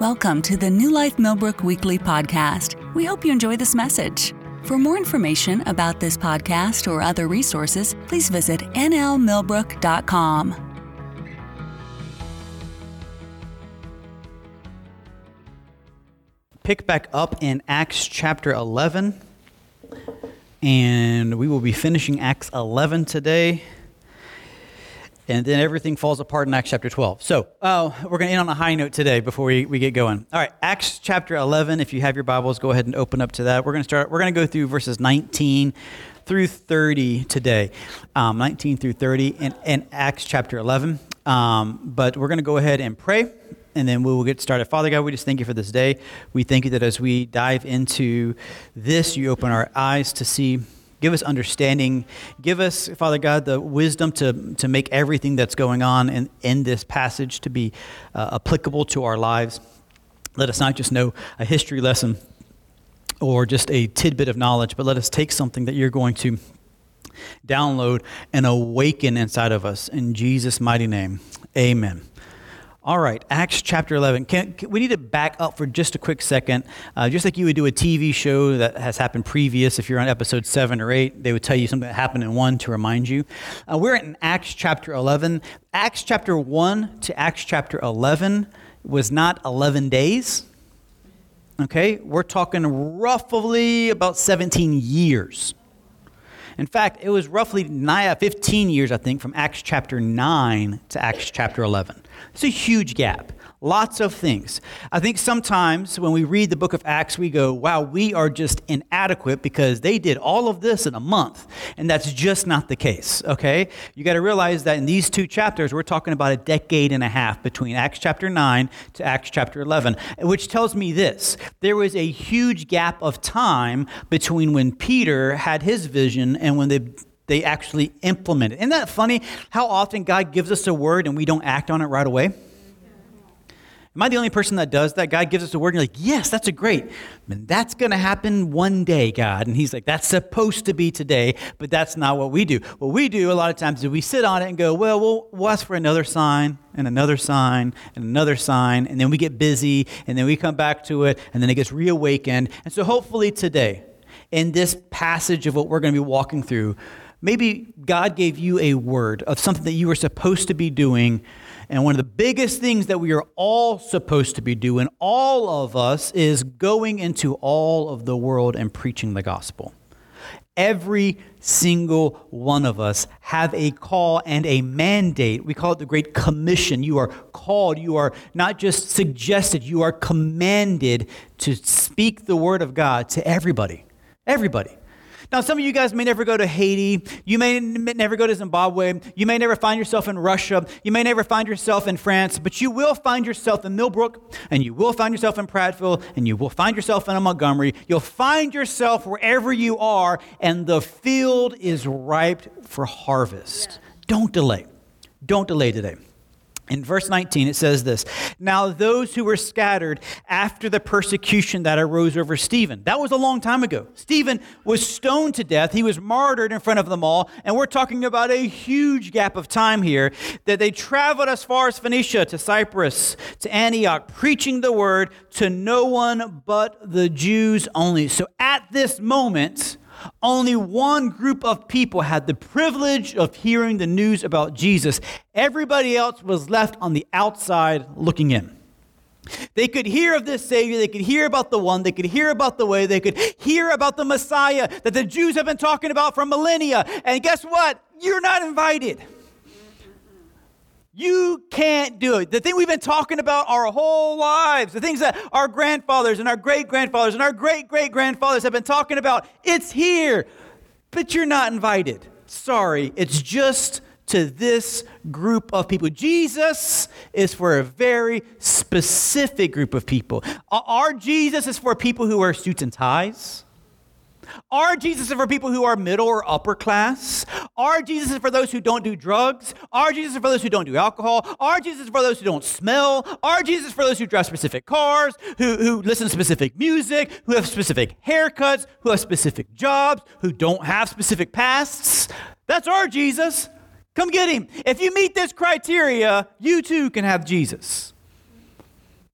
Welcome to the New Life Millbrook Weekly Podcast. We hope you enjoy this message. For more information about this podcast or other resources, please visit nlmillbrook.com. Pick back up in Acts chapter 11, and we will be finishing Acts 11 today and then everything falls apart in Acts chapter 12. So uh, we're going to end on a high note today before we, we get going. All right, Acts chapter 11. If you have your Bibles, go ahead and open up to that. We're going to start. We're going to go through verses 19 through 30 today, um, 19 through 30 in, in Acts chapter 11. Um, but we're going to go ahead and pray and then we will get started. Father God, we just thank you for this day. We thank you that as we dive into this, you open our eyes to see Give us understanding. Give us, Father God, the wisdom to, to make everything that's going on in, in this passage to be uh, applicable to our lives. Let us not just know a history lesson or just a tidbit of knowledge, but let us take something that you're going to download and awaken inside of us. In Jesus' mighty name, amen. All right, Acts chapter 11. Can, can, we need to back up for just a quick second. Uh, just like you would do a TV show that has happened previous, if you're on episode 7 or 8, they would tell you something that happened in 1 to remind you. Uh, we're in Acts chapter 11. Acts chapter 1 to Acts chapter 11 was not 11 days. Okay, we're talking roughly about 17 years. In fact, it was roughly 15 years, I think, from Acts chapter 9 to Acts chapter 11. It's a huge gap. Lots of things. I think sometimes when we read the book of Acts, we go, wow, we are just inadequate because they did all of this in a month. And that's just not the case, okay? You got to realize that in these two chapters, we're talking about a decade and a half between Acts chapter 9 to Acts chapter 11, which tells me this there was a huge gap of time between when Peter had his vision and when they they actually implement it. Isn't that funny how often God gives us a word and we don't act on it right away? Am I the only person that does that? God gives us a word and you're like, yes, that's a great. And that's going to happen one day, God. And he's like, that's supposed to be today, but that's not what we do. What we do a lot of times is we sit on it and go, well, we'll, we'll ask for another sign and another sign and another sign. And then we get busy and then we come back to it and then it gets reawakened. And so hopefully today, in this passage of what we're going to be walking through, Maybe God gave you a word of something that you were supposed to be doing. And one of the biggest things that we are all supposed to be doing, all of us, is going into all of the world and preaching the gospel. Every single one of us have a call and a mandate. We call it the Great Commission. You are called, you are not just suggested, you are commanded to speak the word of God to everybody. Everybody. Now, some of you guys may never go to Haiti. You may never go to Zimbabwe. You may never find yourself in Russia. You may never find yourself in France, but you will find yourself in Millbrook, and you will find yourself in Prattville, and you will find yourself in Montgomery. You'll find yourself wherever you are, and the field is ripe for harvest. Don't delay. Don't delay today. In verse 19, it says this Now, those who were scattered after the persecution that arose over Stephen, that was a long time ago. Stephen was stoned to death. He was martyred in front of them all. And we're talking about a huge gap of time here that they traveled as far as Phoenicia to Cyprus to Antioch, preaching the word to no one but the Jews only. So at this moment, only one group of people had the privilege of hearing the news about Jesus. Everybody else was left on the outside looking in. They could hear of this Savior. They could hear about the one. They could hear about the way. They could hear about the Messiah that the Jews have been talking about for millennia. And guess what? You're not invited. You can't do it. The thing we've been talking about our whole lives, the things that our grandfathers and our great grandfathers and our great great grandfathers have been talking about, it's here, but you're not invited. Sorry, it's just to this group of people. Jesus is for a very specific group of people. Our Jesus is for people who wear suits and ties. Our Jesus is for people who are middle or upper class. Our Jesus is for those who don't do drugs. Our Jesus is for those who don't do alcohol. Our Jesus is for those who don't smell. Our Jesus is for those who drive specific cars, who, who listen to specific music, who have specific haircuts, who have specific jobs, who don't have specific pasts. That's our Jesus. Come get him. If you meet this criteria, you too can have Jesus.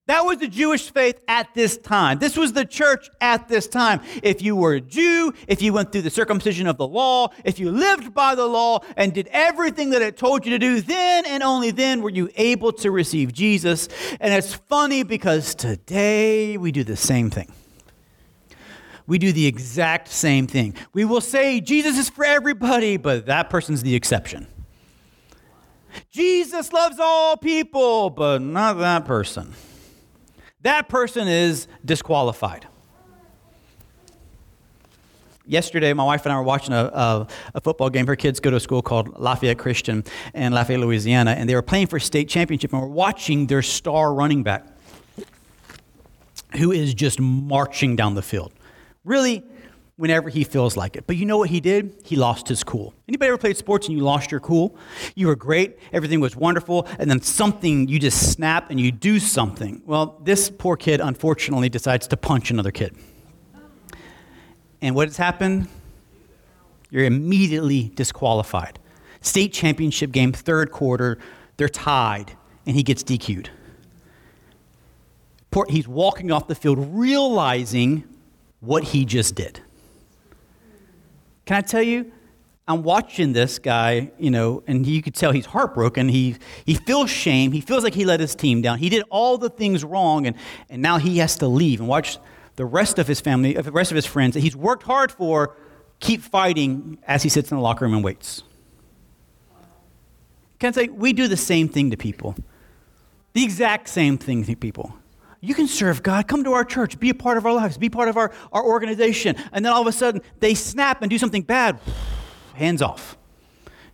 That was the Jewish faith at this time. This was the church at this time. If you were a Jew, if you went through the circumcision of the law, if you lived by the law and did everything that it told you to do, then and only then were you able to receive Jesus. And it's funny because today we do the same thing. We do the exact same thing. We will say Jesus is for everybody, but that person's the exception. Jesus loves all people, but not that person that person is disqualified. Yesterday, my wife and I were watching a, a, a, football game. Her kids go to a school called Lafayette Christian in Lafayette, Louisiana, and they were playing for state championship, and we're watching their star running back, who is just marching down the field. Really, whenever he feels like it. But you know what he did? He lost his cool. Anybody ever played sports and you lost your cool? You were great, everything was wonderful, and then something, you just snap and you do something. Well, this poor kid unfortunately decides to punch another kid. And what has happened? You're immediately disqualified. State championship game, third quarter, they're tied, and he gets DQ'd. He's walking off the field realizing what he just did. Can I tell you? I'm watching this guy, you know, and you could tell he's heartbroken. He, he feels shame. He feels like he let his team down. He did all the things wrong, and, and now he has to leave and watch the rest of his family, the rest of his friends that he's worked hard for, keep fighting as he sits in the locker room and waits. Can I say, we do the same thing to people. The exact same thing to people. You can serve God. Come to our church. Be a part of our lives. Be part of our, our organization. And then all of a sudden, they snap and do something bad. Hands off.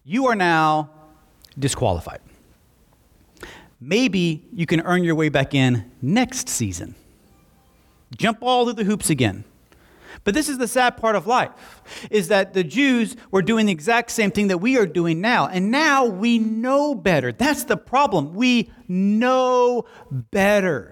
You are now disqualified. Maybe you can earn your way back in next season. Jump all through the hoops again. But this is the sad part of life is that the Jews were doing the exact same thing that we are doing now. And now we know better. That's the problem. We know better.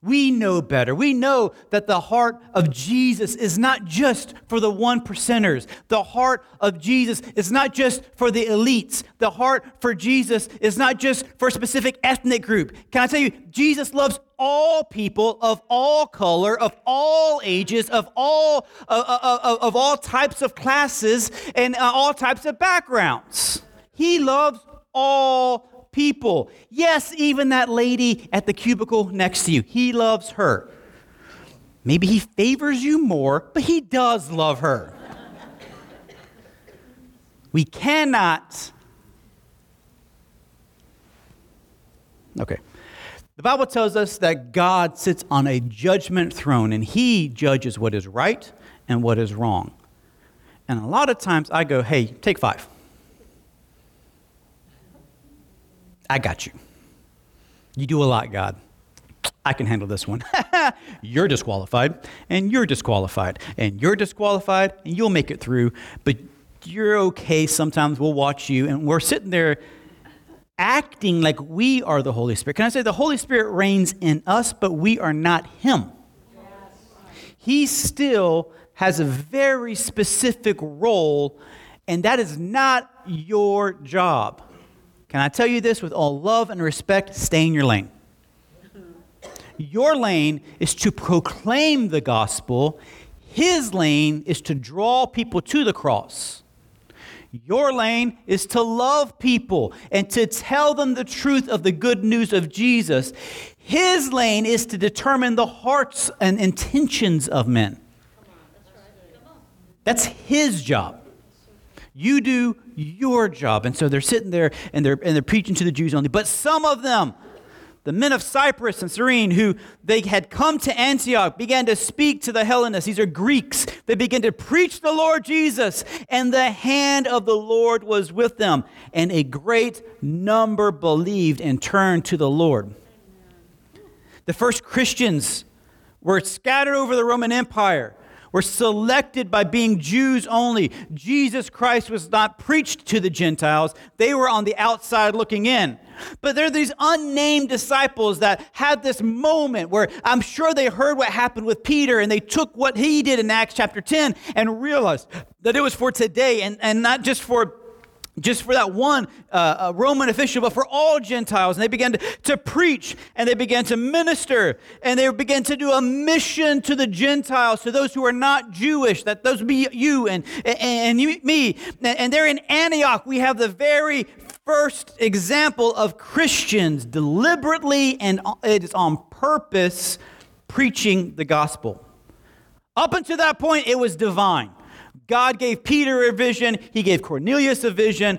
We know better. We know that the heart of Jesus is not just for the one percenters. The heart of Jesus is not just for the elites. The heart for Jesus is not just for a specific ethnic group. Can I tell you, Jesus loves all people of all color, of all ages, of all, of, of, of all types of classes, and uh, all types of backgrounds. He loves all people. Yes, even that lady at the cubicle next to you. He loves her. Maybe he favors you more, but he does love her. we cannot. Okay. The Bible tells us that God sits on a judgment throne and he judges what is right and what is wrong. And a lot of times I go, hey, take five. I got you. You do a lot, God. I can handle this one. you're disqualified, and you're disqualified, and you're disqualified, and you'll make it through, but you're okay. Sometimes we'll watch you, and we're sitting there acting like we are the Holy Spirit. Can I say the Holy Spirit reigns in us, but we are not Him? Yes. He still has a very specific role, and that is not your job. Can I tell you this with all love and respect? Stay in your lane. Your lane is to proclaim the gospel, his lane is to draw people to the cross. Your lane is to love people and to tell them the truth of the good news of Jesus. His lane is to determine the hearts and intentions of men. That's his job. You do your job. And so they're sitting there and they're, and they're preaching to the Jews only. But some of them, the men of Cyprus and Cyrene, who they had come to Antioch, began to speak to the Hellenists. These are Greeks. They began to preach the Lord Jesus, and the hand of the Lord was with them. And a great number believed and turned to the Lord. The first Christians were scattered over the Roman Empire were selected by being Jews only. Jesus Christ was not preached to the Gentiles, they were on the outside looking in. But there are these unnamed disciples that had this moment where I'm sure they heard what happened with Peter and they took what he did in Acts chapter 10 and realized that it was for today and, and not just for just for that one uh, Roman official, but for all Gentiles. And they began to, to preach and they began to minister and they began to do a mission to the Gentiles, to those who are not Jewish, that those be you and, and, and you, me. And there in Antioch, we have the very first example of Christians deliberately and it is on purpose preaching the gospel. Up until that point, it was divine. God gave Peter a vision, he gave Cornelius a vision,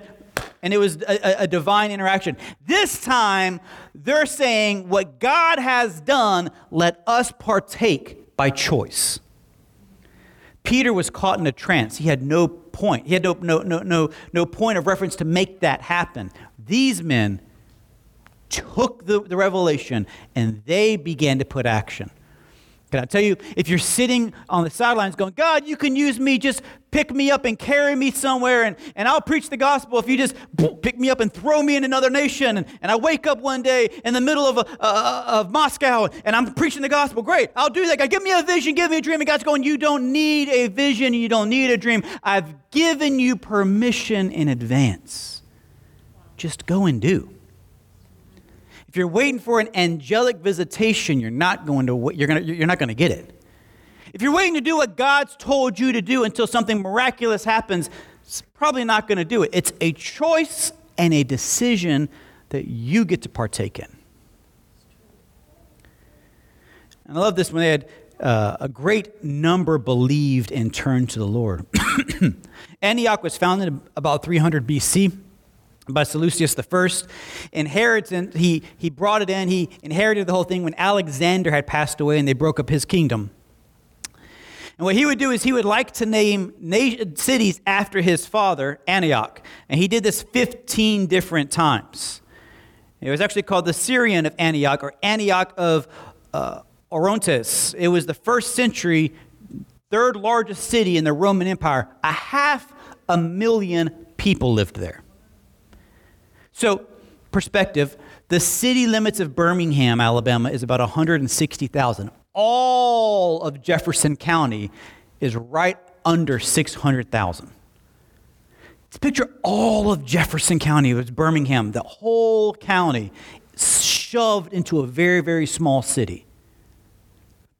and it was a, a, divine interaction. This time, they're saying, What God has done, let us partake by choice. Peter was caught in a trance. He had no point. He had no, no, no, no, no point of reference to make that happen. These men took the, the revelation and they began to put action. Can I tell you, if you're sitting on the sidelines going, God, you can use me, just pick me up and carry me somewhere, and, and I'll preach the gospel if you just pick me up and throw me in another nation. And, and I wake up one day in the middle of, a, uh, of Moscow and I'm preaching the gospel. Great, I'll do that. God, give me a vision, give me a dream. And God's going, You don't need a vision, you don't need a dream. I've given you permission in advance. Just go and do. If you're waiting for an angelic visitation, you're not going to you're going to you're not going to get it. If you're waiting to do what God's told you to do until something miraculous happens, it's probably not going to do it. It's a choice and a decision that you get to partake in. And I love this when they had uh, a great number believed and turned to the Lord. Antioch was founded about 300 BC by Seleucus I. Inheritance, he, he brought it in, he inherited the whole thing when Alexander had passed away and they broke up his kingdom. And what he would do is he would like to name cities after his father, Antioch. And he did this 15 different times. It was actually called the Syrian of Antioch or Antioch of uh, Orontes. It was the first century, third largest city in the Roman Empire. A half a million people lived there. So, perspective the city limits of Birmingham, Alabama, is about 160,000. All of Jefferson County is right under 600,000. Picture all of Jefferson County, it's Birmingham, the whole county shoved into a very, very small city.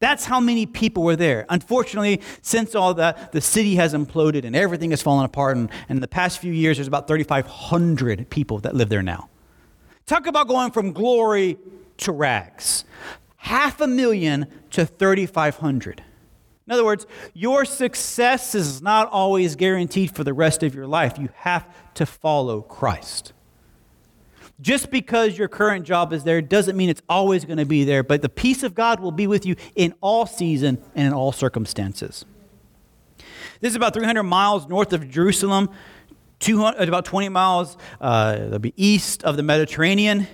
That's how many people were there. Unfortunately, since all that, the city has imploded and everything has fallen apart. And, and in the past few years, there's about 3,500 people that live there now. Talk about going from glory to rags. Half a million to 3,500. In other words, your success is not always guaranteed for the rest of your life. You have to follow Christ. Just because your current job is there doesn't mean it's always going to be there, but the peace of God will be with you in all season and in all circumstances. This is about 300 miles north of Jerusalem, about 20 miles uh, east of the Mediterranean.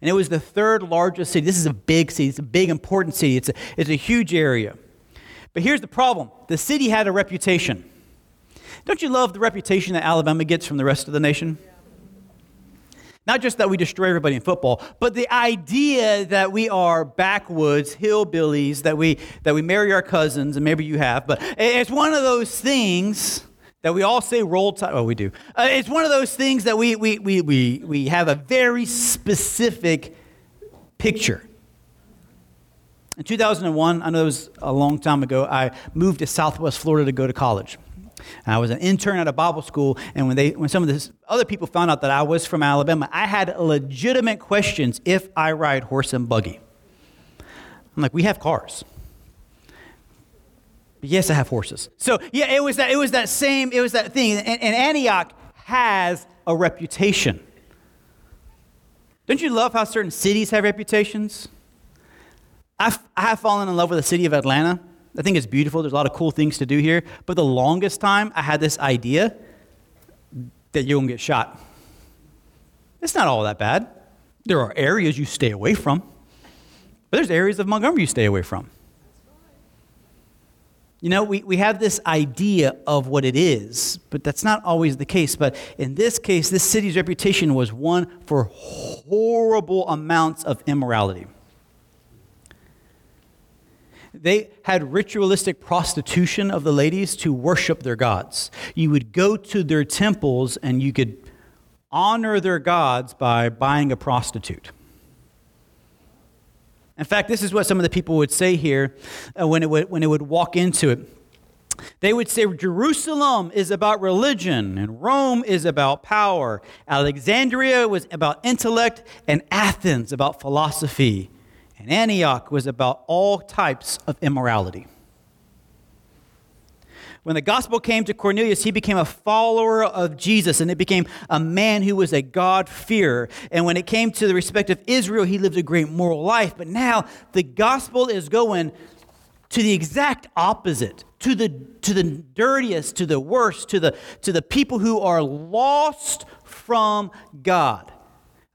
And it was the third largest city. This is a big city. It's a big, important city. It's a, it's a huge area. But here's the problem the city had a reputation. Don't you love the reputation that Alabama gets from the rest of the nation? Not just that we destroy everybody in football, but the idea that we are backwoods hillbillies, that we, that we marry our cousins, and maybe you have, but it's one of those things that we all say roll tide. Oh, we do. Uh, it's one of those things that we, we, we, we, we have a very specific picture. In 2001, I know it was a long time ago, I moved to Southwest Florida to go to college. I was an intern at a Bible school, and when, they, when some of the other people found out that I was from Alabama, I had legitimate questions if I ride horse and buggy. I'm like, we have cars. But yes, I have horses. So yeah, it was that, it was that same, it was that thing. And, and Antioch has a reputation. Don't you love how certain cities have reputations? I've, I have fallen in love with the city of Atlanta I think it's beautiful. There's a lot of cool things to do here. But the longest time, I had this idea that you're going to get shot. It's not all that bad. There are areas you stay away from, but there's areas of Montgomery you stay away from. You know, we, we have this idea of what it is, but that's not always the case. But in this case, this city's reputation was one for horrible amounts of immorality. They had ritualistic prostitution of the ladies to worship their gods. You would go to their temples and you could honor their gods by buying a prostitute. In fact, this is what some of the people would say here uh, when, it would, when it would walk into it. They would say Jerusalem is about religion, and Rome is about power. Alexandria was about intellect, and Athens about philosophy. And Antioch was about all types of immorality. When the gospel came to Cornelius, he became a follower of Jesus and it became a man who was a God-fearer. And when it came to the respect of Israel, he lived a great moral life. But now the gospel is going to the exact opposite to the to the dirtiest to the worst to the to the people who are lost from god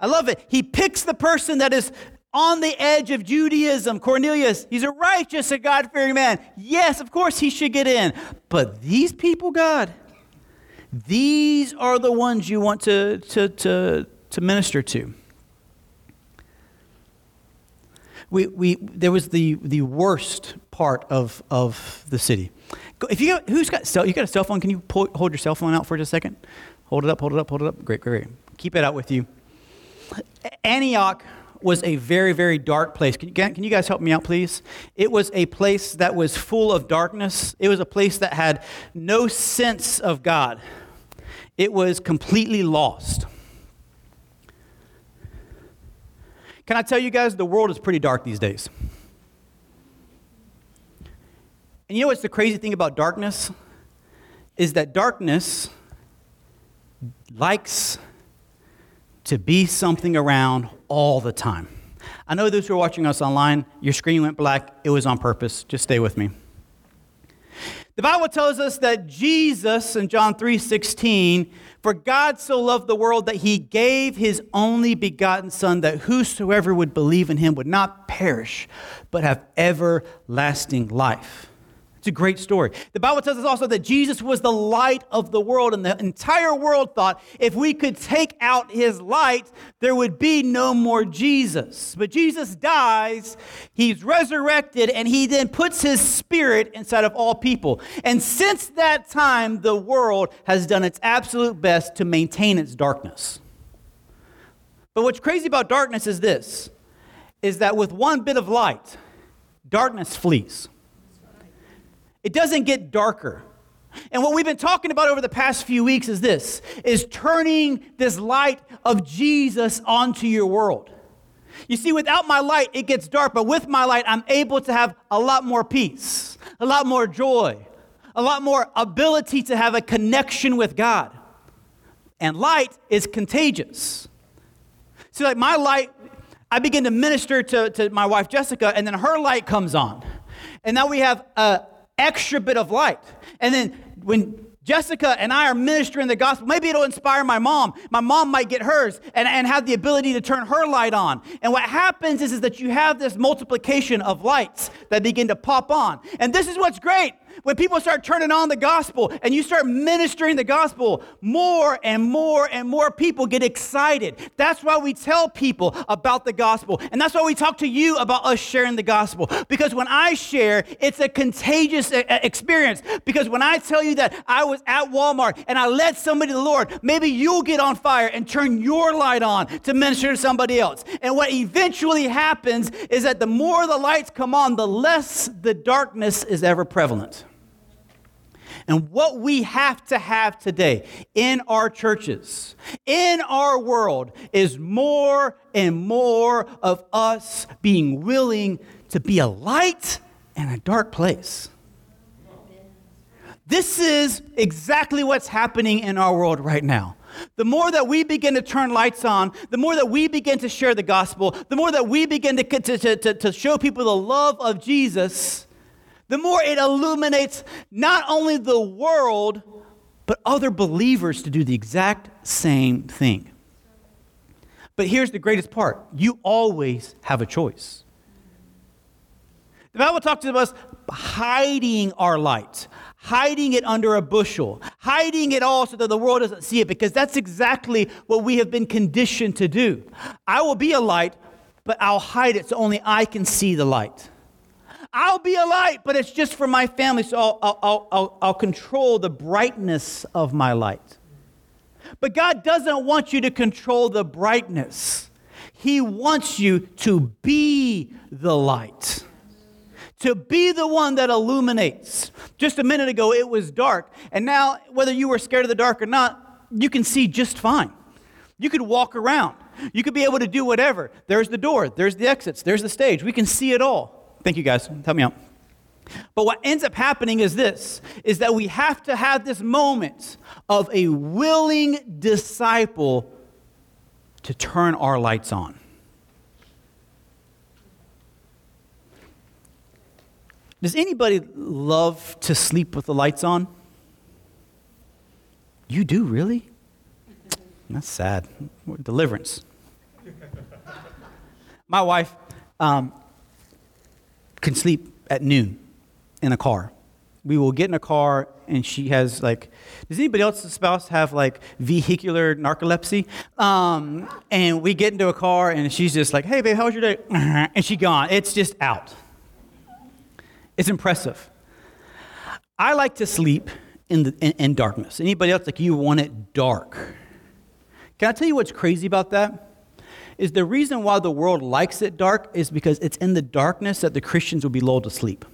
i love it he picks the person that is on the edge of Judaism. Cornelius, he's a righteous, a God fearing man. Yes, of course he should get in. But these people, God, these are the ones you want to, to, to, to minister to. We, we, there was the, the worst part of, of the city. If you got, who's got cell, you got a cell phone? Can you pull, hold your cell phone out for just a second? Hold it up, hold it up, hold it up. Great, great, great. Keep it out with you. Antioch was a very, very dark place. Can you, can you guys help me out, please? It was a place that was full of darkness. It was a place that had no sense of God. It was completely lost. Can I tell you guys, the world is pretty dark these days. And you know what's the crazy thing about darkness? Is that darkness likes to be something around all the time. I know those who are watching us online, your screen went black. It was on purpose. Just stay with me. The Bible tells us that Jesus in John 3:16, for God so loved the world that he gave his only begotten son that whosoever would believe in him would not perish but have everlasting life. It's a great story. The Bible tells us also that Jesus was the light of the world, and the entire world thought if we could take out his light, there would be no more Jesus. But Jesus dies, he's resurrected, and he then puts his spirit inside of all people. And since that time, the world has done its absolute best to maintain its darkness. But what's crazy about darkness is this is that with one bit of light, darkness flees. It doesn't get darker. And what we've been talking about over the past few weeks is this is turning this light of Jesus onto your world. You see, without my light, it gets dark, but with my light, I'm able to have a lot more peace, a lot more joy, a lot more ability to have a connection with God. And light is contagious. See, like my light, I begin to minister to, to my wife Jessica, and then her light comes on. And now we have a, extra bit of light. And then when Jessica and I are ministering the gospel. Maybe it'll inspire my mom. My mom might get hers and, and have the ability to turn her light on. And what happens is, is that you have this multiplication of lights that begin to pop on. And this is what's great when people start turning on the gospel and you start ministering the gospel, more and more and more people get excited. That's why we tell people about the gospel. And that's why we talk to you about us sharing the gospel. Because when I share, it's a contagious uh, uh, experience. Because when I tell you that I was at Walmart and I led somebody to the Lord, maybe you'll get on fire and turn your light on to minister to somebody else. And what eventually happens is that the more the lights come on, the less the darkness is ever prevalent. And what we have to have today in our churches, in our world, is more and more of us being willing to be a light in a dark place. This is exactly what's happening in our world right now. The more that we begin to turn lights on, the more that we begin to share the gospel, the more that we begin to, to, to, to show people the love of Jesus, the more it illuminates not only the world, but other believers to do the exact same thing. But here's the greatest part you always have a choice. The Bible talks about us hiding our light, hiding it under a bushel, hiding it all so that the world doesn't see it, because that's exactly what we have been conditioned to do. I will be a light, but I'll hide it so only I can see the light. I'll be a light, but it's just for my family, so I'll, I'll, I'll, I'll control the brightness of my light. But God doesn't want you to control the brightness. He wants you to be the light, to be the one that illuminates. Just a minute ago, it was dark. And now, whether you were scared of the dark or not, you can see just fine. You could walk around. You could be able to do whatever. There's the door, there's the exits, there's the stage. We can see it all. Thank you guys. Help me out. But what ends up happening is this is that we have to have this moment of a willing disciple to turn our lights on. Does anybody love to sleep with the lights on? You do, really? That's sad. Deliverance. My wife um, can sleep at noon in a car. We will get in a car and she has like, does anybody else's spouse have like vehicular narcolepsy? Um, and we get into a car and she's just like, hey babe, how was your day? And she gone. It's just out. It's impressive. I like to sleep in, the, in, in darkness. Anybody else like you want it dark? Can I tell you what's crazy about that? Is the reason why the world likes it dark is because it's in the darkness that the Christians will be lulled to sleep.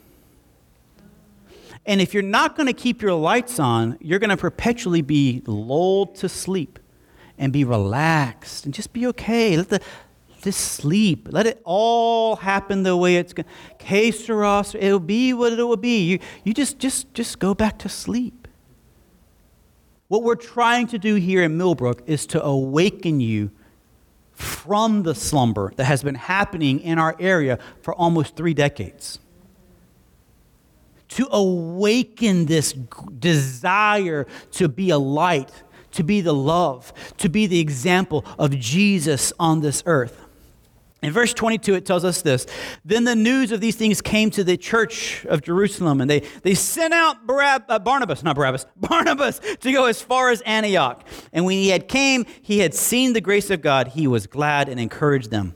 And if you're not going to keep your lights on, you're going to perpetually be lulled to sleep and be relaxed and just be okay. Let the just sleep. Let it all happen the way it's going. Que it'll be what it will be. You, you just, just, just go back to sleep. What we're trying to do here in Millbrook is to awaken you from the slumber that has been happening in our area for almost three decades to awaken this desire to be a light, to be the love, to be the example of Jesus on this earth. In verse 22, it tells us this Then the news of these things came to the church of Jerusalem, and they, they sent out Barab, uh, Barnabas, not Barabbas, Barnabas to go as far as Antioch. And when he had came, he had seen the grace of God. He was glad and encouraged them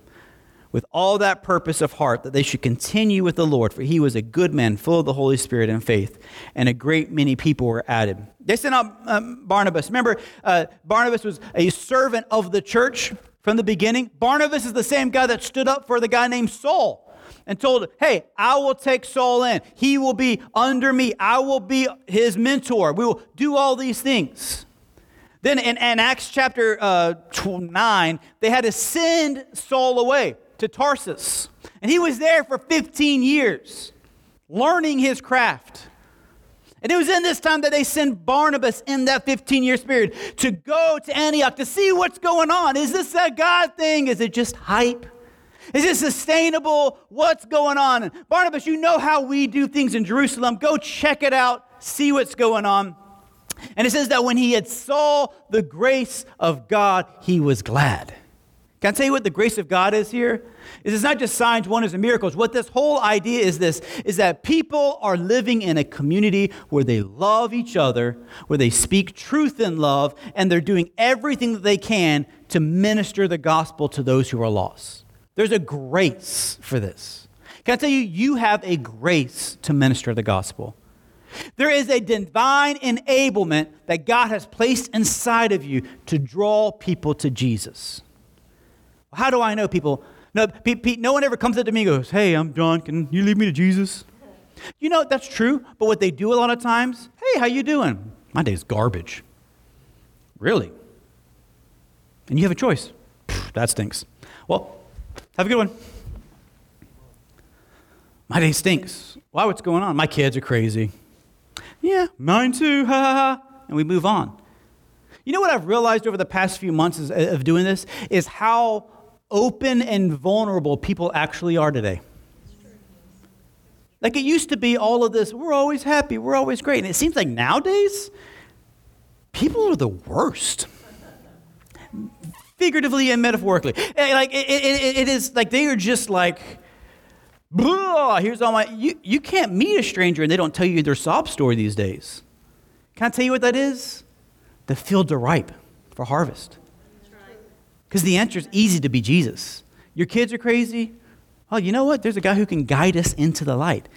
with all that purpose of heart that they should continue with the Lord, for he was a good man, full of the Holy Spirit and faith, and a great many people were added. They sent out um, Barnabas. Remember, uh, Barnabas was a servant of the church from the beginning. Barnabas is the same guy that stood up for the guy named Saul and told, Hey, I will take Saul in. He will be under me. I will be his mentor. We will do all these things. Then in, in Acts chapter uh, 9, they had to send Saul away to Tarsus. And he was there for 15 years, learning his craft. And it was in this time that they sent Barnabas in that 15 year period to go to Antioch to see what's going on. Is this a God thing? Is it just hype? Is it sustainable? What's going on? And Barnabas, you know how we do things in Jerusalem. Go check it out, see what's going on. And it says that when he had saw the grace of God, he was glad. Can I tell you what the grace of God is here? Is it's not just signs, wonders, and miracles. What this whole idea is this is that people are living in a community where they love each other, where they speak truth in love, and they're doing everything that they can to minister the gospel to those who are lost. There's a grace for this. Can I tell you, you have a grace to minister the gospel. There is a divine enablement that God has placed inside of you to draw people to Jesus. How do I know people? No, Pete, no one ever comes up to me and goes, Hey, I'm John. Can you lead me to Jesus? You know, that's true. But what they do a lot of times, Hey, how you doing? My day's garbage. Really? And you have a choice. that stinks. Well, have a good one. My day stinks. Why? What's going on? My kids are crazy. Yeah, mine too. Ha ha ha. And we move on. You know what I've realized over the past few months of doing this is how open and vulnerable people actually are today. Like it used to be all of this, we're always happy, we're always great. And it seems like nowadays, people are the worst. Figuratively and metaphorically. Eh, like it, it, it is like they are just like, here's all my you, you can't meet a stranger and they don't tell you their sob story these days. Can I tell you what that is? The fields are ripe for harvest. Because the answer is easy to be Jesus. Your kids are crazy. Oh, you know what? There's a guy who can guide us into the light.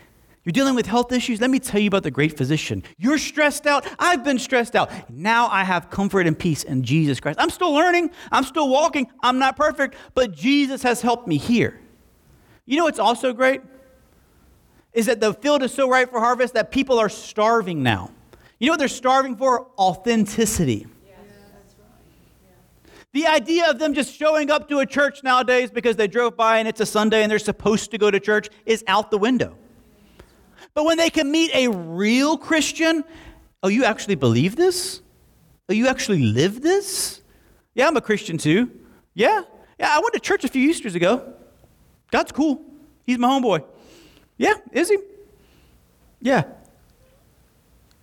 You're dealing with health issues? Let me tell you about the great physician. You're stressed out? I've been stressed out. Now I have comfort and peace in Jesus Christ. I'm still learning, I'm still walking, I'm not perfect, but Jesus has helped me here. You know what's also great? Is that the field is so ripe for harvest that people are starving now. You know what they're starving for? Authenticity. The idea of them just showing up to a church nowadays because they drove by and it's a Sunday and they're supposed to go to church is out the window. But when they can meet a real Christian, oh, you actually believe this? Oh, you actually live this? Yeah, I'm a Christian too. Yeah, yeah, I went to church a few Easters ago. God's cool. He's my homeboy. Yeah, is he? Yeah.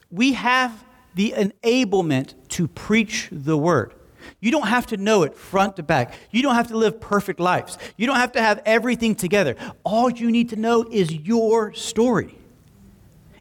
We have the enablement to preach the word. You don't have to know it front to back. You don't have to live perfect lives. You don't have to have everything together. All you need to know is your story.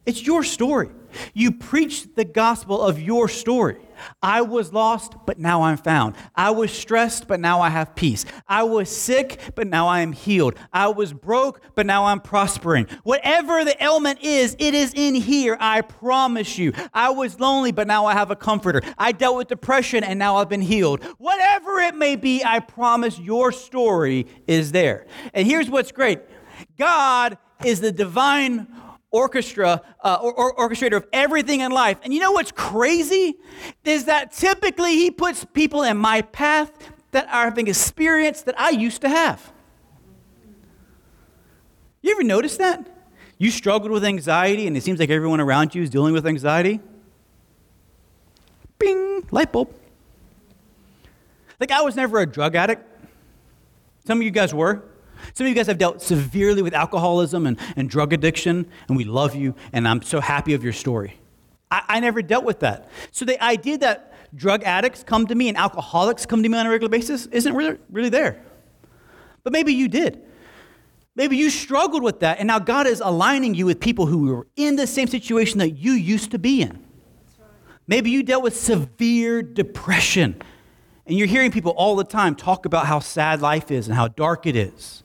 It's your story. You preach the gospel of your story. I was lost, but now I'm found. I was stressed, but now I have peace. I was sick, but now I am healed. I was broke, but now I'm prospering. Whatever the ailment is, it is in here, I promise you. I was lonely, but now I have a comforter. I dealt with depression, and now I've been healed. Whatever it may be, I promise your story is there. And here's what's great God is the divine orchestra uh, or, or, orchestrator of everything in life. And you know what's crazy is that typically he puts people in my path that are having experience that I used to have. You ever notice that? You struggled with anxiety, and it seems like everyone around you is dealing with anxiety. Bing, light bulb. Like I was never a drug addict. Some of you guys were. Some of you guys have dealt severely with alcoholism and, and drug addiction, and we love you, and I'm so happy of your story. I, I never dealt with that. So the idea that drug addicts come to me and alcoholics come to me on a regular basis isn't really, really there. But maybe you did. Maybe you struggled with that, and now God is aligning you with people who were in the same situation that you used to be in. Maybe you dealt with severe depression, and you're hearing people all the time talk about how sad life is and how dark it is.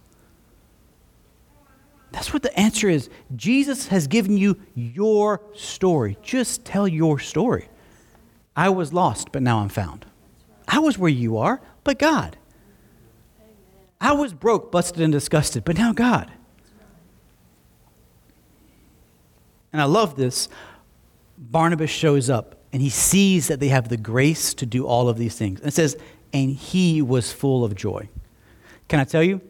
That's what the answer is. Jesus has given you your story. Just tell your story. I was lost, but now I'm found. I was where you are, but God. I was broke, busted, and disgusted, but now God. And I love this. Barnabas shows up and he sees that they have the grace to do all of these things. And it says, and he was full of joy. Can I tell you?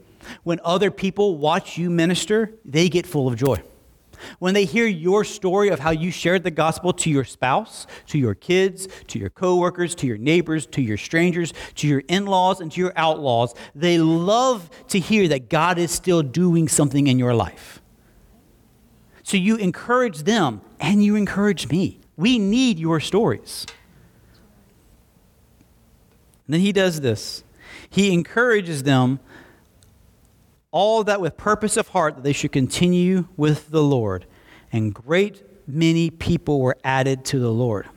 When other people watch you minister, they get full of joy. When they hear your story of how you shared the gospel to your spouse, to your kids, to your coworkers, to your neighbors, to your strangers, to your in-laws, and to your outlaws, they love to hear that God is still doing something in your life. So you encourage them and you encourage me. We need your stories. And then he does this. He encourages them all that with purpose of heart that they should continue with the Lord. And great many people were added to the Lord.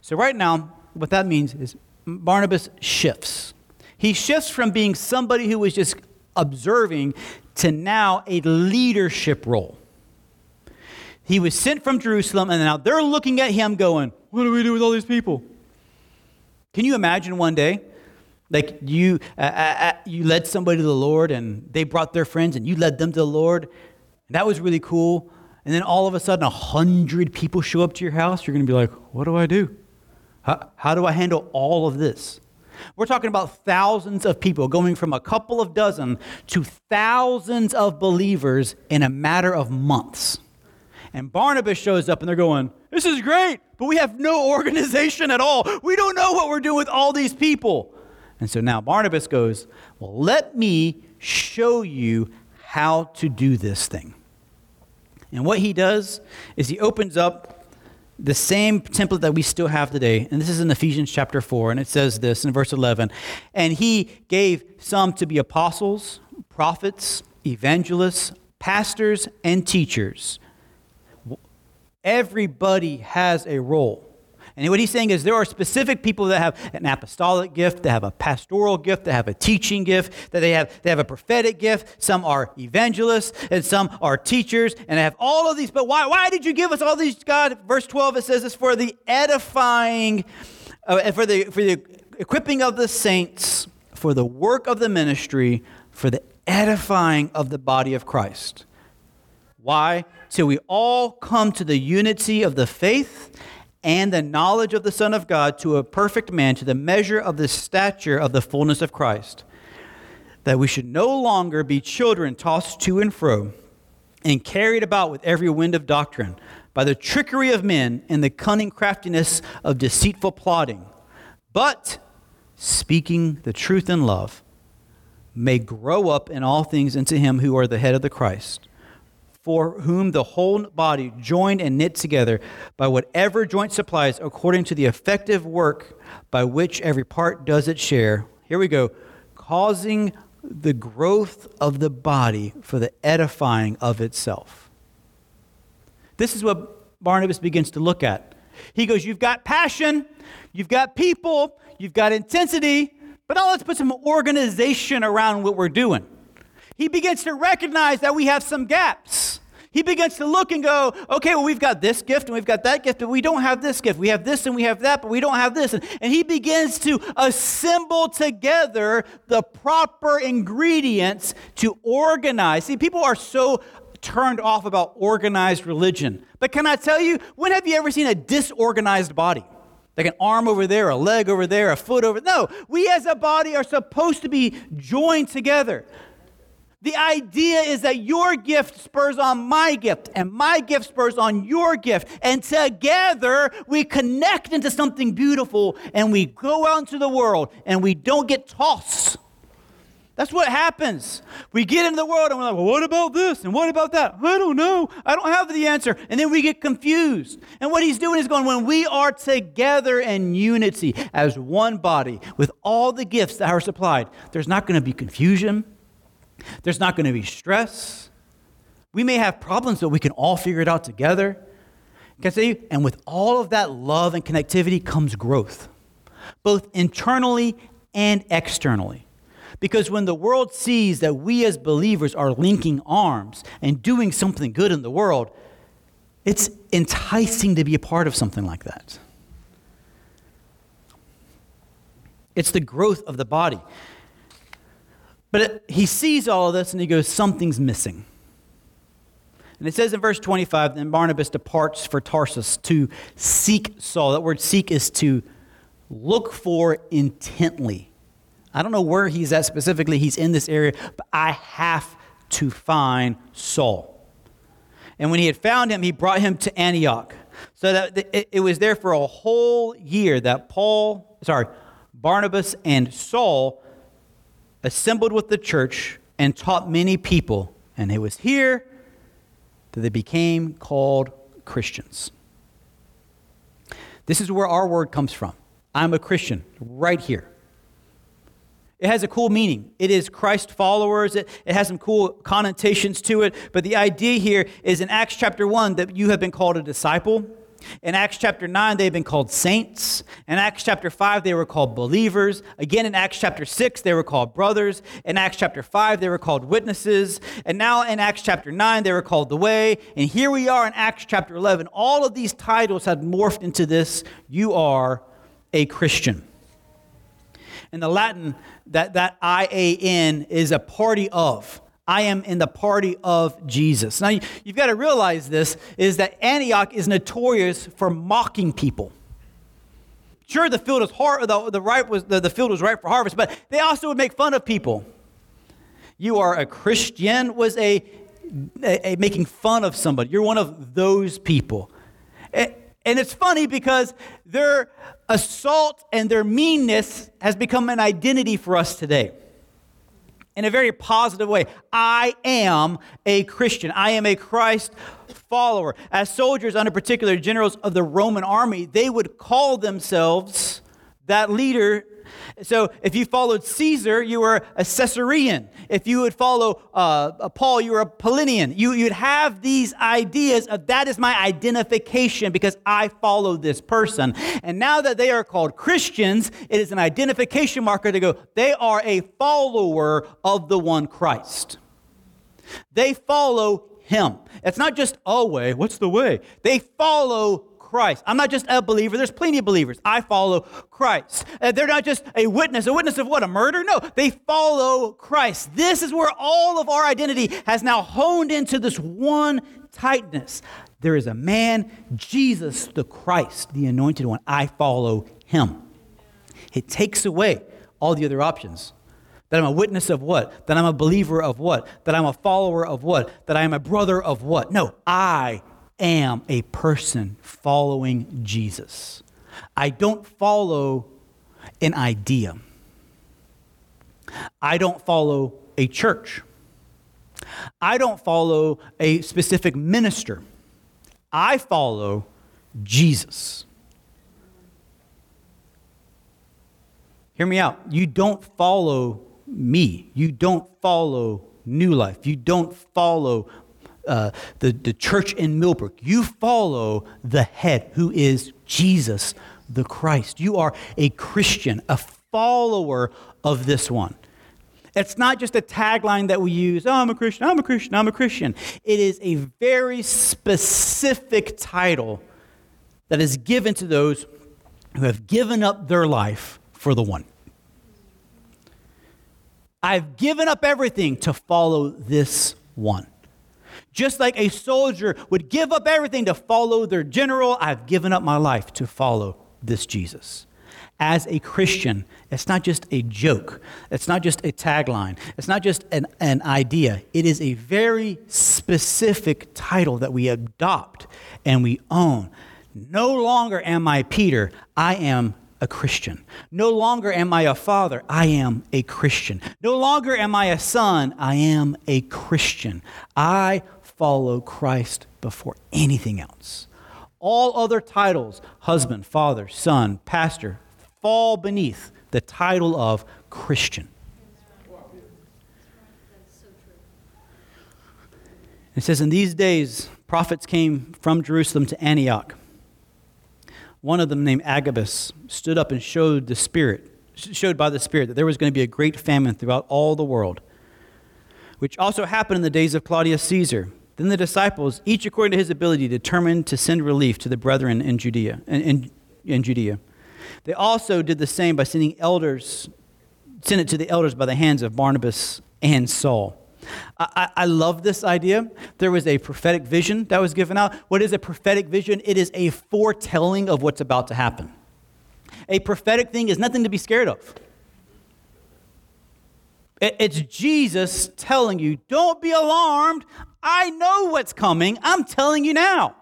So, right now, what that means is Barnabas shifts. He shifts from being somebody who was just observing to now a leadership role. He was sent from Jerusalem, and now they're looking at him going, What do we do with all these people? Can you imagine one day like you, uh, uh, uh, you led somebody to the Lord and they brought their friends and you led them to the Lord. And that was really cool. And then all of a sudden, a hundred people show up to your house. You're going to be like, what do I do? How, how do I handle all of this? We're talking about thousands of people going from a couple of dozen to thousands of believers in a matter of months. And Barnabas shows up and they're going, This is great, but we have no organization at all. We don't know what we're doing with all these people. And so now Barnabas goes, Well, let me show you how to do this thing. And what he does is he opens up the same template that we still have today. And this is in Ephesians chapter 4. And it says this in verse 11 And he gave some to be apostles, prophets, evangelists, pastors, and teachers. Everybody has a role. And what he's saying is there are specific people that have an apostolic gift, that have a pastoral gift, that have a teaching gift, that they have, they have a prophetic gift. Some are evangelists, and some are teachers, and they have all of these. But why, why did you give us all these, God? Verse 12, it says it's for the edifying, uh, for, the, for the equipping of the saints, for the work of the ministry, for the edifying of the body of Christ. Why? Till we all come to the unity of the faith and the knowledge of the Son of God to a perfect man, to the measure of the stature of the fullness of Christ, that we should no longer be children tossed to and fro and carried about with every wind of doctrine by the trickery of men and the cunning craftiness of deceitful plotting, but speaking the truth in love, may grow up in all things into him who are the head of the Christ for whom the whole body, joined and knit together by whatever joint supplies, according to the effective work by which every part does its share. Here we go. Causing the growth of the body for the edifying of itself. This is what Barnabas begins to look at. He goes, You've got passion, you've got people, you've got intensity, but now let's put some organization around what we're doing. He begins to recognize that we have some gaps. He begins to look and go, okay, well, we've got this gift and we've got that gift, but we don't have this gift. We have this and we have that, but we don't have this. And, he begins to assemble together the proper ingredients to organize. See, people are so turned off about organized religion. But can I tell you, when have you ever seen a disorganized body? Like an arm over there, a leg over there, a foot over. No, we as a body are supposed to be joined together. The idea is that your gift spurs on my gift, and my gift spurs on your gift. And together we connect into something beautiful, and we go out into the world, and we don't get tossed. That's what happens. We get into the world and we're like, well, what about this? And what about that? I don't know. I don't have the answer. And then we get confused. And what he's doing is going, when we are together in unity as one body with all the gifts that are supplied, there's not going to be confusion. There's not going to be stress. We may have problems, but we can all figure it out together. Can I say, and with all of that love and connectivity comes growth, both internally and externally. Because when the world sees that we as believers are linking arms and doing something good in the world, it's enticing to be a part of something like that. It's the growth of the body. But he sees all of this and he goes, Something's missing. And it says in verse 25, then Barnabas departs for Tarsus to seek Saul. That word seek is to look for intently. I don't know where he's at specifically. He's in this area, but I have to find Saul. And when he had found him, he brought him to Antioch. So that it was there for a whole year that Paul, sorry, Barnabas and Saul assembled with the church and taught many people. And it was here that they became called Christians. This is where our word comes from. I'm a Christian, right here. It has a cool meaning. It is Christ followers. It, it has some cool connotations to it. But the idea here is in Acts chapter 1 that you have been called a disciple. In Acts chapter 9, they've been called saints. In Acts chapter 5, they were called believers. Again, in Acts chapter 6, they were called brothers. In Acts chapter 5, they were called witnesses. And now in Acts chapter 9, they were called the way. And here we are in Acts chapter 11. All of these titles have morphed into this you are a Christian. In the Latin, that, that I A N is a party of. I am in the party of Jesus. Now, you've got to realize this is that Antioch is notorious for mocking people. Sure, the field is hard, the, the, ripe was, the, the field was ripe for harvest, but they also would make fun of people. You are a Christian was a, a, a making fun of somebody. You're one of those people. And, and it's funny because their assault and their meanness has become an identity for us today in a very positive way. I am a Christian. I am a Christ follower. As soldiers under particular generals of the Roman army, they would call themselves that leader So if you followed Caesar, you were a Caesarean. If you would follow uh, Paul, you were a Paulinian. You, you'd have these ideas of that is my identification because I follow this person. And now that they are called Christians, it is an identification marker to go, they are a follower of the one Christ. They follow him. It's not just a way. What's the way? They follow Christ. I'm not just a believer. There's plenty of believers. I follow Christ. Uh, they're not just a witness. A witness of what? A murder? No, they follow Christ. This is where all of our identity has now honed into this one tightness. There is a man, Jesus the Christ, the anointed one. I follow him. It takes away all the other options. That I'm a witness of what? That I'm a believer of what? That I'm a follower of what? That I am a brother of what? No, I am a person following Jesus. I don't follow an idea. I don't follow a church. I don't follow a specific minister. I follow Jesus. Hear me out. You don't follow me. You don't follow New Life. You don't follow uh, the, the church in Millbrook. You follow the head, who is Jesus the Christ. You are a Christian, a follower of this one. It's not just a tagline that we use, oh, I'm a Christian, I'm a Christian, I'm a Christian. It is a very specific title that is given to those who have given up their life for the one. I've given up everything to follow this one. Just like a soldier would give up everything to follow their general, I've given up my life to follow this Jesus. As a Christian, it's not just a joke, it's not just a tagline, it's not just an, an idea. It is a very specific title that we adopt and we own. No longer am I Peter, I am a Christian. No longer am I a father, I am a Christian. No longer am I a son, I am a Christian. I follow Christ before anything else. All other titles, husband, father, son, pastor, fall beneath the title of Christian. It says, In these days, prophets came from Jerusalem to Antioch. One of them, named Agabus, stood up and showed the Spirit, showed by the Spirit that there was going to be a great famine throughout all the world, which also happened in the days of Claudius Caesar. Then the disciples, each according to his ability, determined to send relief to the brethren in Judea. In, in, in Judea. They also did the same by sending elders, sent it to the elders by the hands of Barnabas and Saul. I, I, love this idea. There was a prophetic vision that was given out. What is a prophetic vision? It is a foretelling of what's about to happen. A prophetic thing is nothing to be scared of. It's Jesus telling you, don't be alarmed. I know what's coming. I'm telling you now.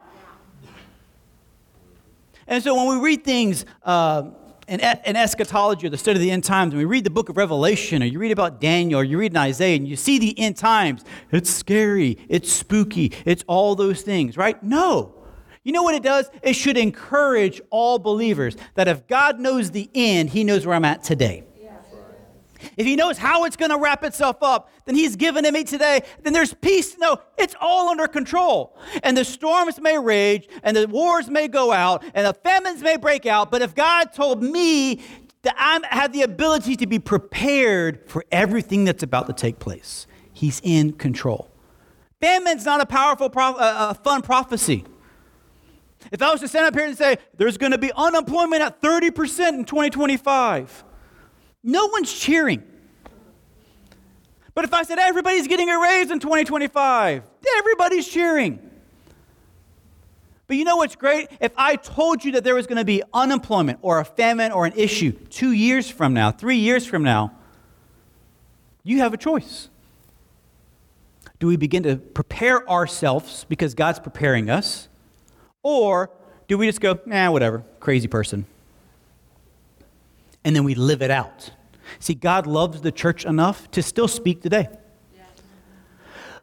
And so when we read things uh, in, in eschatology or the study of the end times, when we read the book of Revelation or you read about Daniel or you read in Isaiah and you see the end times, it's scary, it's spooky, it's all those things, right? No. You know what it does? It should encourage all believers that if God knows the end, He knows where I'm at today. If he knows how it's going to wrap itself up, then he's given it me today. Then there's peace. No, it's all under control. And the storms may rage, and the wars may go out, and the famines may break out. But if God told me that I have the ability to be prepared for everything that's about to take place, he's in control. Famine's not a powerful, uh, uh, fun prophecy. If I was to stand up here and say, there's going to be unemployment at 30% in 2025, no one's cheering. But if I said everybody's getting a raise in 2025, everybody's cheering. But you know what's great? If I told you that there was going to be unemployment or a famine or an issue two years from now, three years from now, you have a choice. Do we begin to prepare ourselves because God's preparing us? Or do we just go, nah, whatever, crazy person? And then we live it out. See, God loves the church enough to still speak today.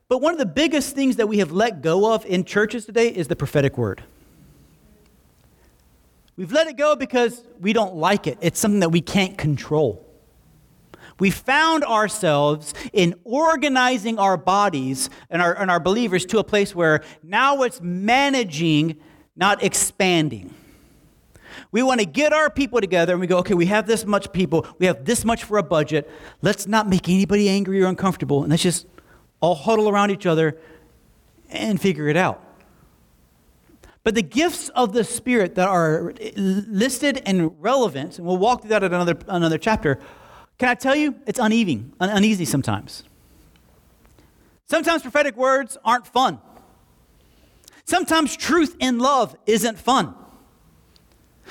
But one of the biggest things that we have let go of in churches today is the prophetic word. We've let it go because we don't like it. It's something that we can't control. We found ourselves in organizing our bodies and our, and our believers to a place where now it's managing, not expanding. We want to get our people together and we go, okay, we have this much people, we have this much for a budget. Let's not make anybody angry or uncomfortable, and let's just all huddle around each other and figure it out. But the gifts of the Spirit that are listed and relevant, and we'll walk through that at another, another chapter, can I tell you, it's uneven, un- uneasy sometimes. Sometimes prophetic words aren't fun. Sometimes truth in love isn't fun.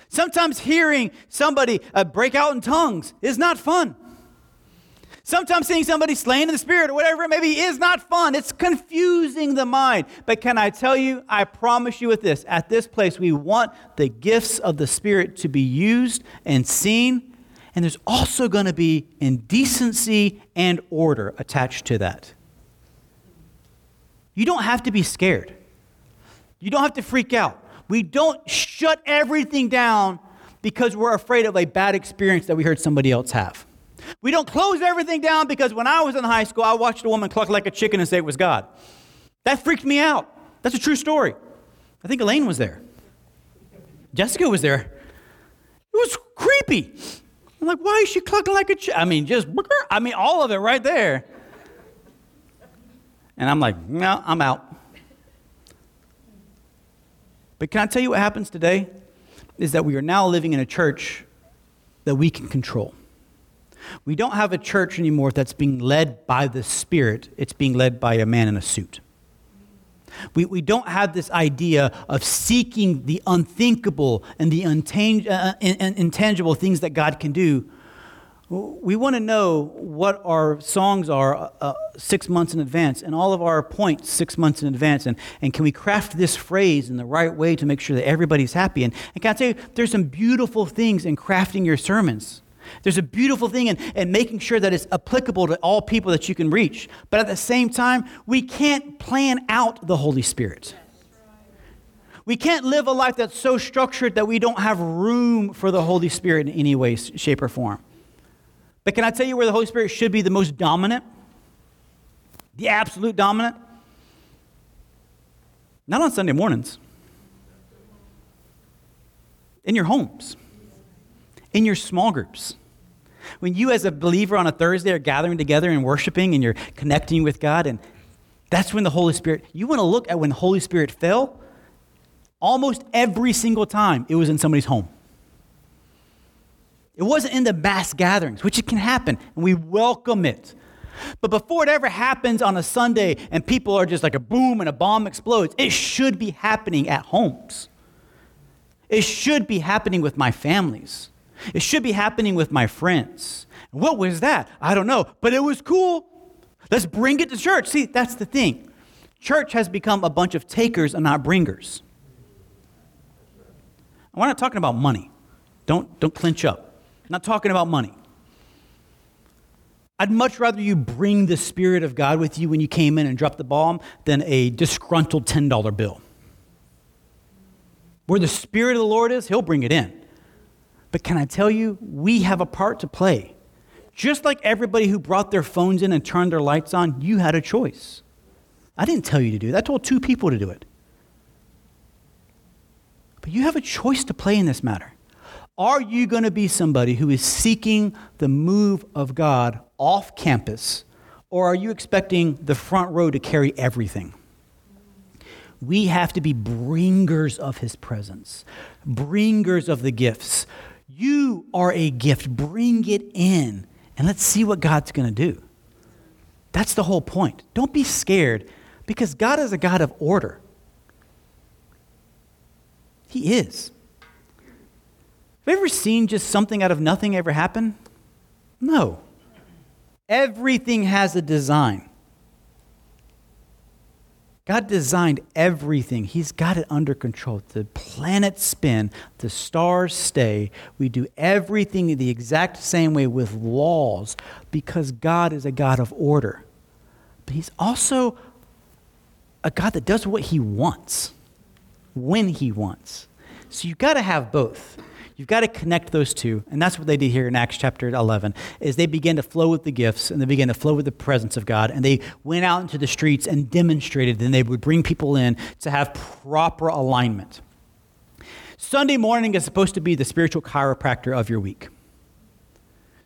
Sometimes hearing somebody uh, break out in tongues is not fun. Sometimes seeing somebody slain in the spirit or whatever it may be is not fun. It's confusing the mind. But can I tell you, I promise you with this at this place, we want the gifts of the spirit to be used and seen. And there's also going to be indecency and order attached to that. You don't have to be scared, you don't have to freak out. We don't shut everything down because we're afraid of a bad experience that we heard somebody else have. We don't close everything down because when I was in high school, I watched a woman cluck like a chicken and say it was God. That freaked me out. That's a true story. I think Elaine was there. Jessica was there. It was creepy. I'm like, why is she clucking like a chicken? I mean, just, I mean, all of it right there. And I'm like, no, I'm out. But can I tell you what happens today? Is that we are now living in a church that we can control. We don't have a church anymore that's being led by the Spirit, it's being led by a man in a suit. We, we don't have this idea of seeking the unthinkable and the untang- uh, intangible things that God can do we want to know what our songs are uh, uh, six months in advance and all of our points six months in advance. And, and can we craft this phrase in the right way to make sure that everybody's happy? And, and can I tell you, there's some beautiful things in crafting your sermons. There's a beautiful thing in, in making sure that it's applicable to all people that you can reach. But at the same time, we can't plan out the Holy Spirit. We can't live a life that's so structured that we don't have room for the Holy Spirit in any way, shape, or form. But can I tell you where the Holy Spirit should be the most dominant? The absolute dominant? Not on Sunday mornings. In your homes. In your small groups. When you, as a believer on a Thursday, are gathering together and worshiping and you're connecting with God, and that's when the Holy Spirit, you want to look at when the Holy Spirit fell. Almost every single time it was in somebody's home. It wasn't in the mass gatherings, which it can happen, and we welcome it. But before it ever happens on a Sunday and people are just like a boom and a bomb explodes, it should be happening at homes. It should be happening with my families. It should be happening with my friends. What was that? I don't know, but it was cool. Let's bring it to church. See, that's the thing. Church has become a bunch of takers and not bringers. We're not talking about money. Don't, don't clinch up. Not talking about money. I'd much rather you bring the Spirit of God with you when you came in and dropped the bomb than a disgruntled $10 bill. Where the Spirit of the Lord is, He'll bring it in. But can I tell you, we have a part to play. Just like everybody who brought their phones in and turned their lights on, you had a choice. I didn't tell you to do that. I told two people to do it. But you have a choice to play in this matter. Are you going to be somebody who is seeking the move of God off campus, or are you expecting the front row to carry everything? We have to be bringers of his presence, bringers of the gifts. You are a gift. Bring it in, and let's see what God's going to do. That's the whole point. Don't be scared because God is a God of order. He is. Have you ever seen just something out of nothing ever happen? No. Everything has a design. God designed everything. He's got it under control. The planets spin, the stars stay. We do everything the exact same way with laws because God is a God of order. But He's also a God that does what He wants, when He wants. So you've got to have both. You've got to connect those two. And that's what they did here in Acts chapter 11, is they began to flow with the gifts and they began to flow with the presence of God. And they went out into the streets and demonstrated, and they would bring people in to have proper alignment. Sunday morning is supposed to be the spiritual chiropractor of your week.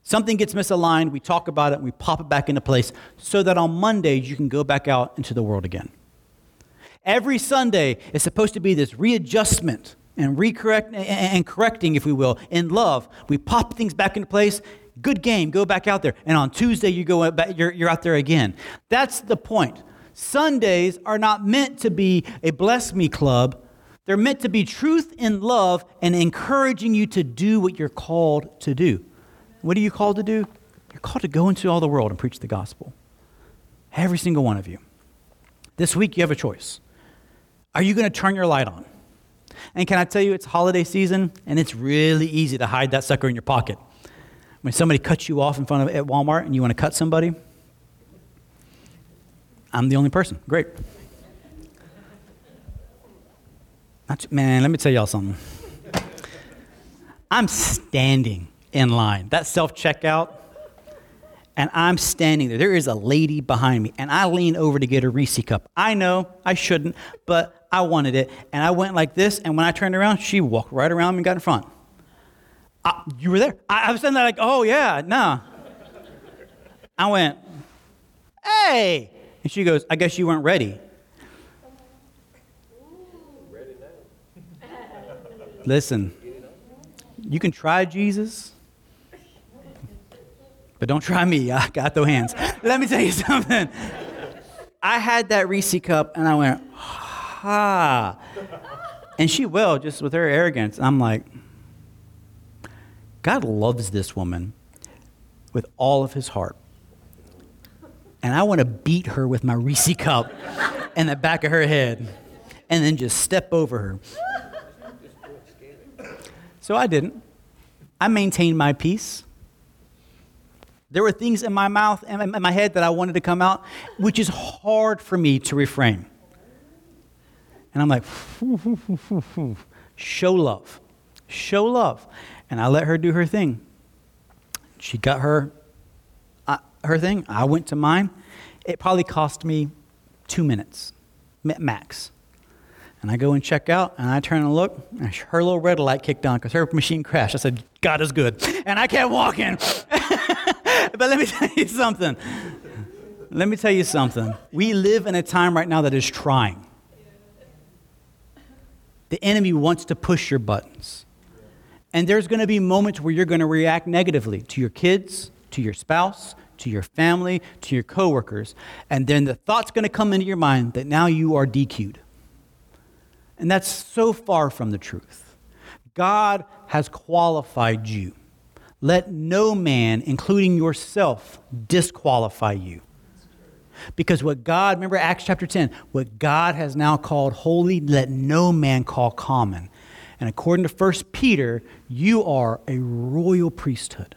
Something gets misaligned, we talk about it, we pop it back into place so that on Monday you can go back out into the world again. Every Sunday is supposed to be this readjustment and recorrect and correcting, if we will, in love. We pop things back into place. Good game, go back out there. And on Tuesday, you go back, you're, you're out there again. That's the point. Sundays are not meant to be a bless me club. They're meant to be truth in love and encouraging you to do what you're called to do. What are you called to do? You're called to go into all the world and preach the gospel. Every single one of you. This week, you have a choice. Are you going to turn your light on? And can I tell you, it's holiday season, and it's really easy to hide that sucker in your pocket. When somebody cuts you off in front of at Walmart and you want to cut somebody, I'm the only person. Great. man, let me tell y'all something. I'm standing in line. That self checkout, and I'm standing there. There is a lady behind me, and I lean over to get a Reese cup. I know I shouldn't, but I wanted it. And I went like this, and when I turned around, she walked right around me and got in front. I, you were there. I, I was standing there like, oh, yeah, nah. I went, hey. And she goes, I guess you weren't ready. Listen, you can try Jesus, but don't try me. I got those hands. Let me tell you something. I had that Reese cup, and I went, ha. And she will, just with her arrogance. I'm like, God loves this woman with all of his heart. And I want to beat her with my Reese cup in the back of her head and then just step over her. So I didn't. I maintained my peace. There were things in my mouth and in my head that I wanted to come out, which is hard for me to refrain. And I'm like, show love, show love. And I let her do her thing. She got her, uh, her thing. I went to mine. It probably cost me two minutes, max. And I go and check out, and I turn and look, and her little red light kicked on because her machine crashed. I said, God is good. And I kept walking. but let me tell you something. Let me tell you something. We live in a time right now that is trying. The enemy wants to push your buttons. And there's going to be moments where you're going to react negatively to your kids, to your spouse, to your family, to your coworkers. And then the thought's going to come into your mind that now you are DQ'd. And that's so far from the truth. God has qualified you. Let no man, including yourself, disqualify you. Because what God, remember Acts chapter 10, what God has now called holy, let no man call common. And according to 1 Peter, you are a royal priesthood,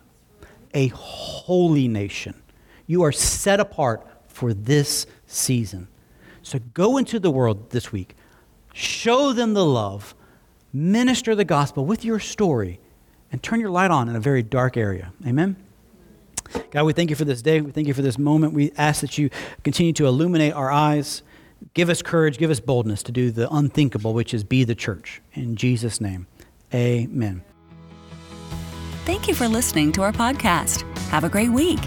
a holy nation. You are set apart for this season. So go into the world this week, show them the love, minister the gospel with your story, and turn your light on in a very dark area. Amen? God, we thank you for this day. We thank you for this moment. We ask that you continue to illuminate our eyes. Give us courage, give us boldness to do the unthinkable, which is be the church. In Jesus' name, amen. Thank you for listening to our podcast. Have a great week.